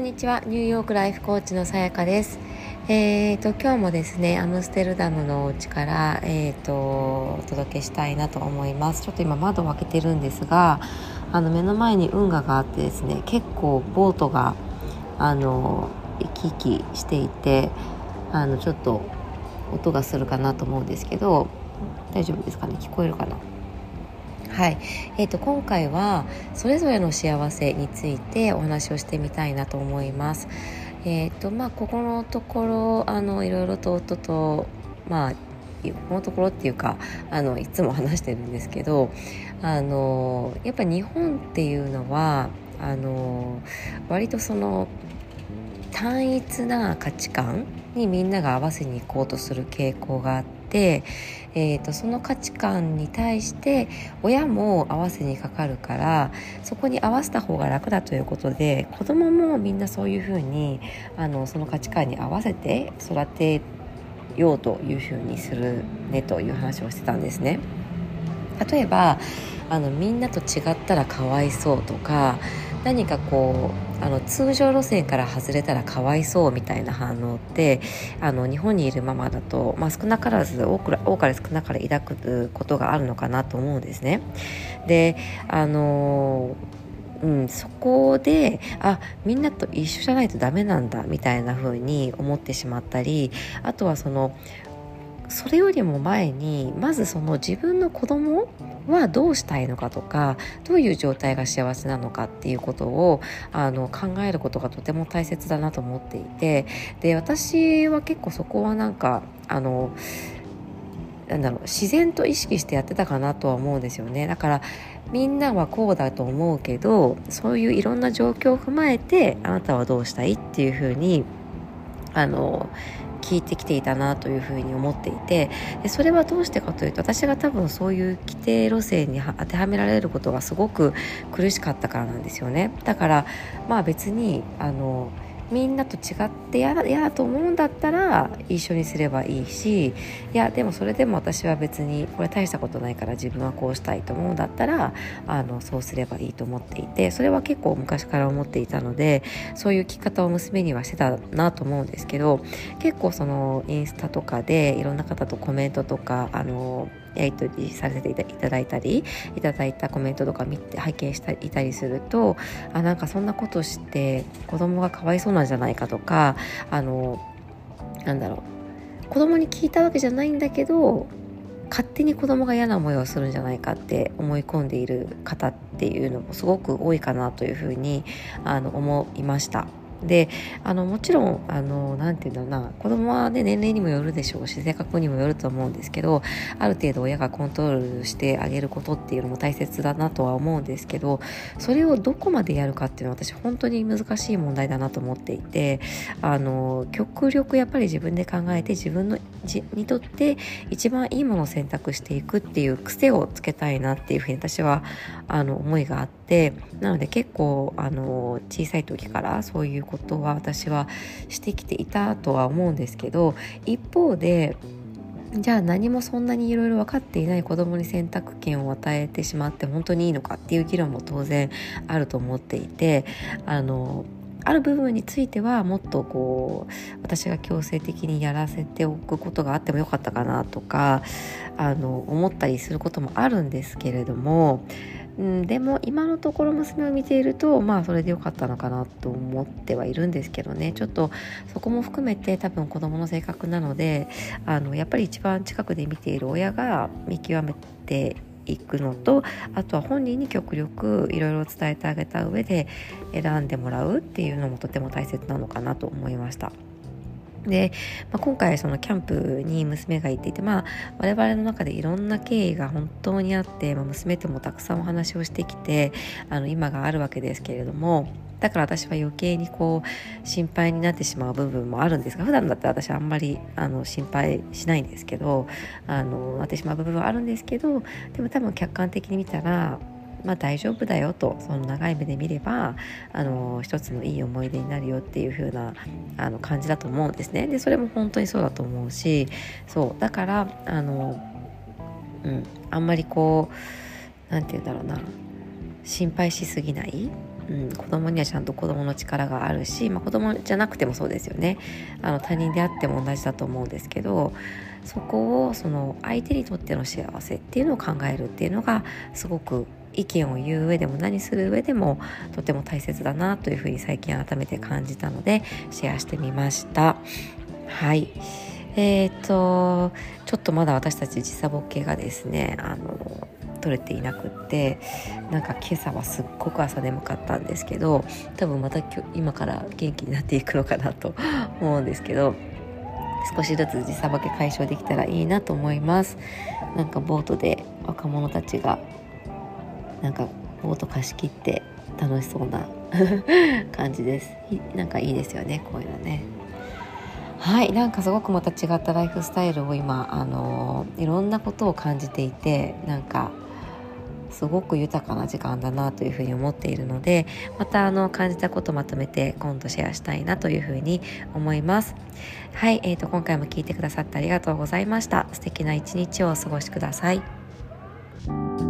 んにちは。ニューヨークライフコーチのさやかです。えーと今日もですねアムステルダムのお家からえーとお届けしたいなと思います。ちょっと今窓を開けてるんですがあの目の前に運河があってですね結構ボートがあの行き来していてあのちょっと音がするかなと思うんですけど大丈夫ですかね？聞こえるかな？はい、えーと、今回はそれぞれの幸せについてお話をしてみたいなと思います。えーとまあ、ここのところあのいろいろと夫と、まあ、このところっていうかあのいつも話してるんですけどあのやっぱ日本っていうのはあの割とその単一な価値観にみんなが合わせに行こうとする傾向があって、えーと、その価値観に対して親も合わせにかかるからそこに合わせた方が楽だということで子供もみんなそういうふうにあのその価値観に合わせて育てようというふうにするねという話をしてたんですね。例えばあのみんなと違ったらかわいそうとか何かこうあの通常路線から外れたらかわいそうみたいな反応ってあの日本にいるままだと、まあ、少なからず多く多かれ少なから抱くことがあるのかなと思うんですね。であのうん、そこであみんなと一緒じゃないとダメなんだみたいな風に思ってしまったりあとはそのそれよりも前にまずその自分の子供はどうしたいのかとかどういう状態が幸せなのかっていうことをあの考えることがとても大切だなと思っていてで私は結構そこはなんかあのなんだろう自然と意識してやってたかなとは思うんですよね。だからみんなはこうだと思うけどそういういろんな状況を踏まえてあなたはどうしたいっていうふうにあの聞いてきていたなというふうに思っていてでそれはどうしてかというと私が多分そういう規定路線に当てはめられることがすごく苦しかったからなんですよね。だからまあ別にあのみんなと違って嫌だ嫌だと思うんだったら一緒にすればいいしいやでもそれでも私は別にこれ大したことないから自分はこうしたいと思うんだったらあのそうすればいいと思っていてそれは結構昔から思っていたのでそういう聞き方を娘にはしてたなと思うんですけど結構そのインスタとかでいろんな方とコメントとかあのやり取りさせていただいたりいただいたコメントとか見て拝見したいたりするとあなんかそんなことして子供がかわいそうなんじゃないかとかあのなんだろう子供に聞いたわけじゃないんだけど勝手に子供が嫌な思いをするんじゃないかって思い込んでいる方っていうのもすごく多いかなというふうにあの思いました。であのもちろんあのなて言うんだろうな子供はね年齢にもよるでしょうし性格にもよると思うんですけどある程度親がコントロールしてあげることっていうのも大切だなとは思うんですけどそれをどこまでやるかっていうのは私本当に難しい問題だなと思っていてあの極力やっぱり自分で考えて自分のじにとって一番いいものを選択していくっていう癖をつけたいなっていうふうに私はあの思いがあってなので結構あの小さい時からそういうことは私はしてきていたとは思うんですけど一方でじゃあ何もそんなにいろいろ分かっていない子供に選択権を与えてしまって本当にいいのかっていう議論も当然あると思っていてあのある部分についてはもっとこう私が強制的にやらせておくことがあってもよかったかなとかあの思ったりすることもあるんですけれどもうん、でも今のところ娘を見ているとまあそれでよかったのかなと思ってはいるんですけどねちょっとそこも含めて多分子供の性格なのであのやっぱり一番近くで見ている親が見極めていくのとあとは本人に極力いろいろ伝えてあげた上で選んでもらうっていうのもとても大切なのかなと思いました。で、まあ、今回そのキャンプに娘が行っていて、まあ、我々の中でいろんな経緯が本当にあって、まあ、娘ともたくさんお話をしてきてあの今があるわけですけれどもだから私は余計にこう心配になってしまう部分もあるんですが普段だったら私あんまりあの心配しないんですけどあのなってしまう部分はあるんですけどでも多分客観的に見たらまあ、大丈夫だよとその長い目で見ればあの一つのいい思い出になるよっていう風なあの感じだと思うんですね。でそれも本当にそうだと思うしそうだからあの、うん、あんまりこう何て言うんだろうな心配しすぎない、うん、子供にはちゃんと子供の力があるし、まあ、子供じゃなくてもそうですよね。あの他人であっても同じだと思うんですけどそこをその相手にとっての幸せっていうのを考えるっていうのがすごく意見を言う上でも何する上でもとても大切だなというふうに最近改めて感じたのでシェアしてみました。はい。えーと、ちょっとまだ私たち時差ボケがですねあの取れていなくってなんか今朝はすっごく朝眠かったんですけど多分また今から元気になっていくのかなと思うんですけど少しずつ時差ボケ解消できたらいいなと思います。なんかボートで若者たちがなんかボート貸し切って楽しそうな 感じです。なんかいいですよねこういうのね。はいなんかすごくまた違ったライフスタイルを今あのいろんなことを感じていてなんかすごく豊かな時間だなというふうに思っているのでまたあの感じたことをまとめて今度シェアしたいなというふうに思います。はい、えーと、今回も聞いてくださってありがとうございました。素敵な一日をお過ごしください。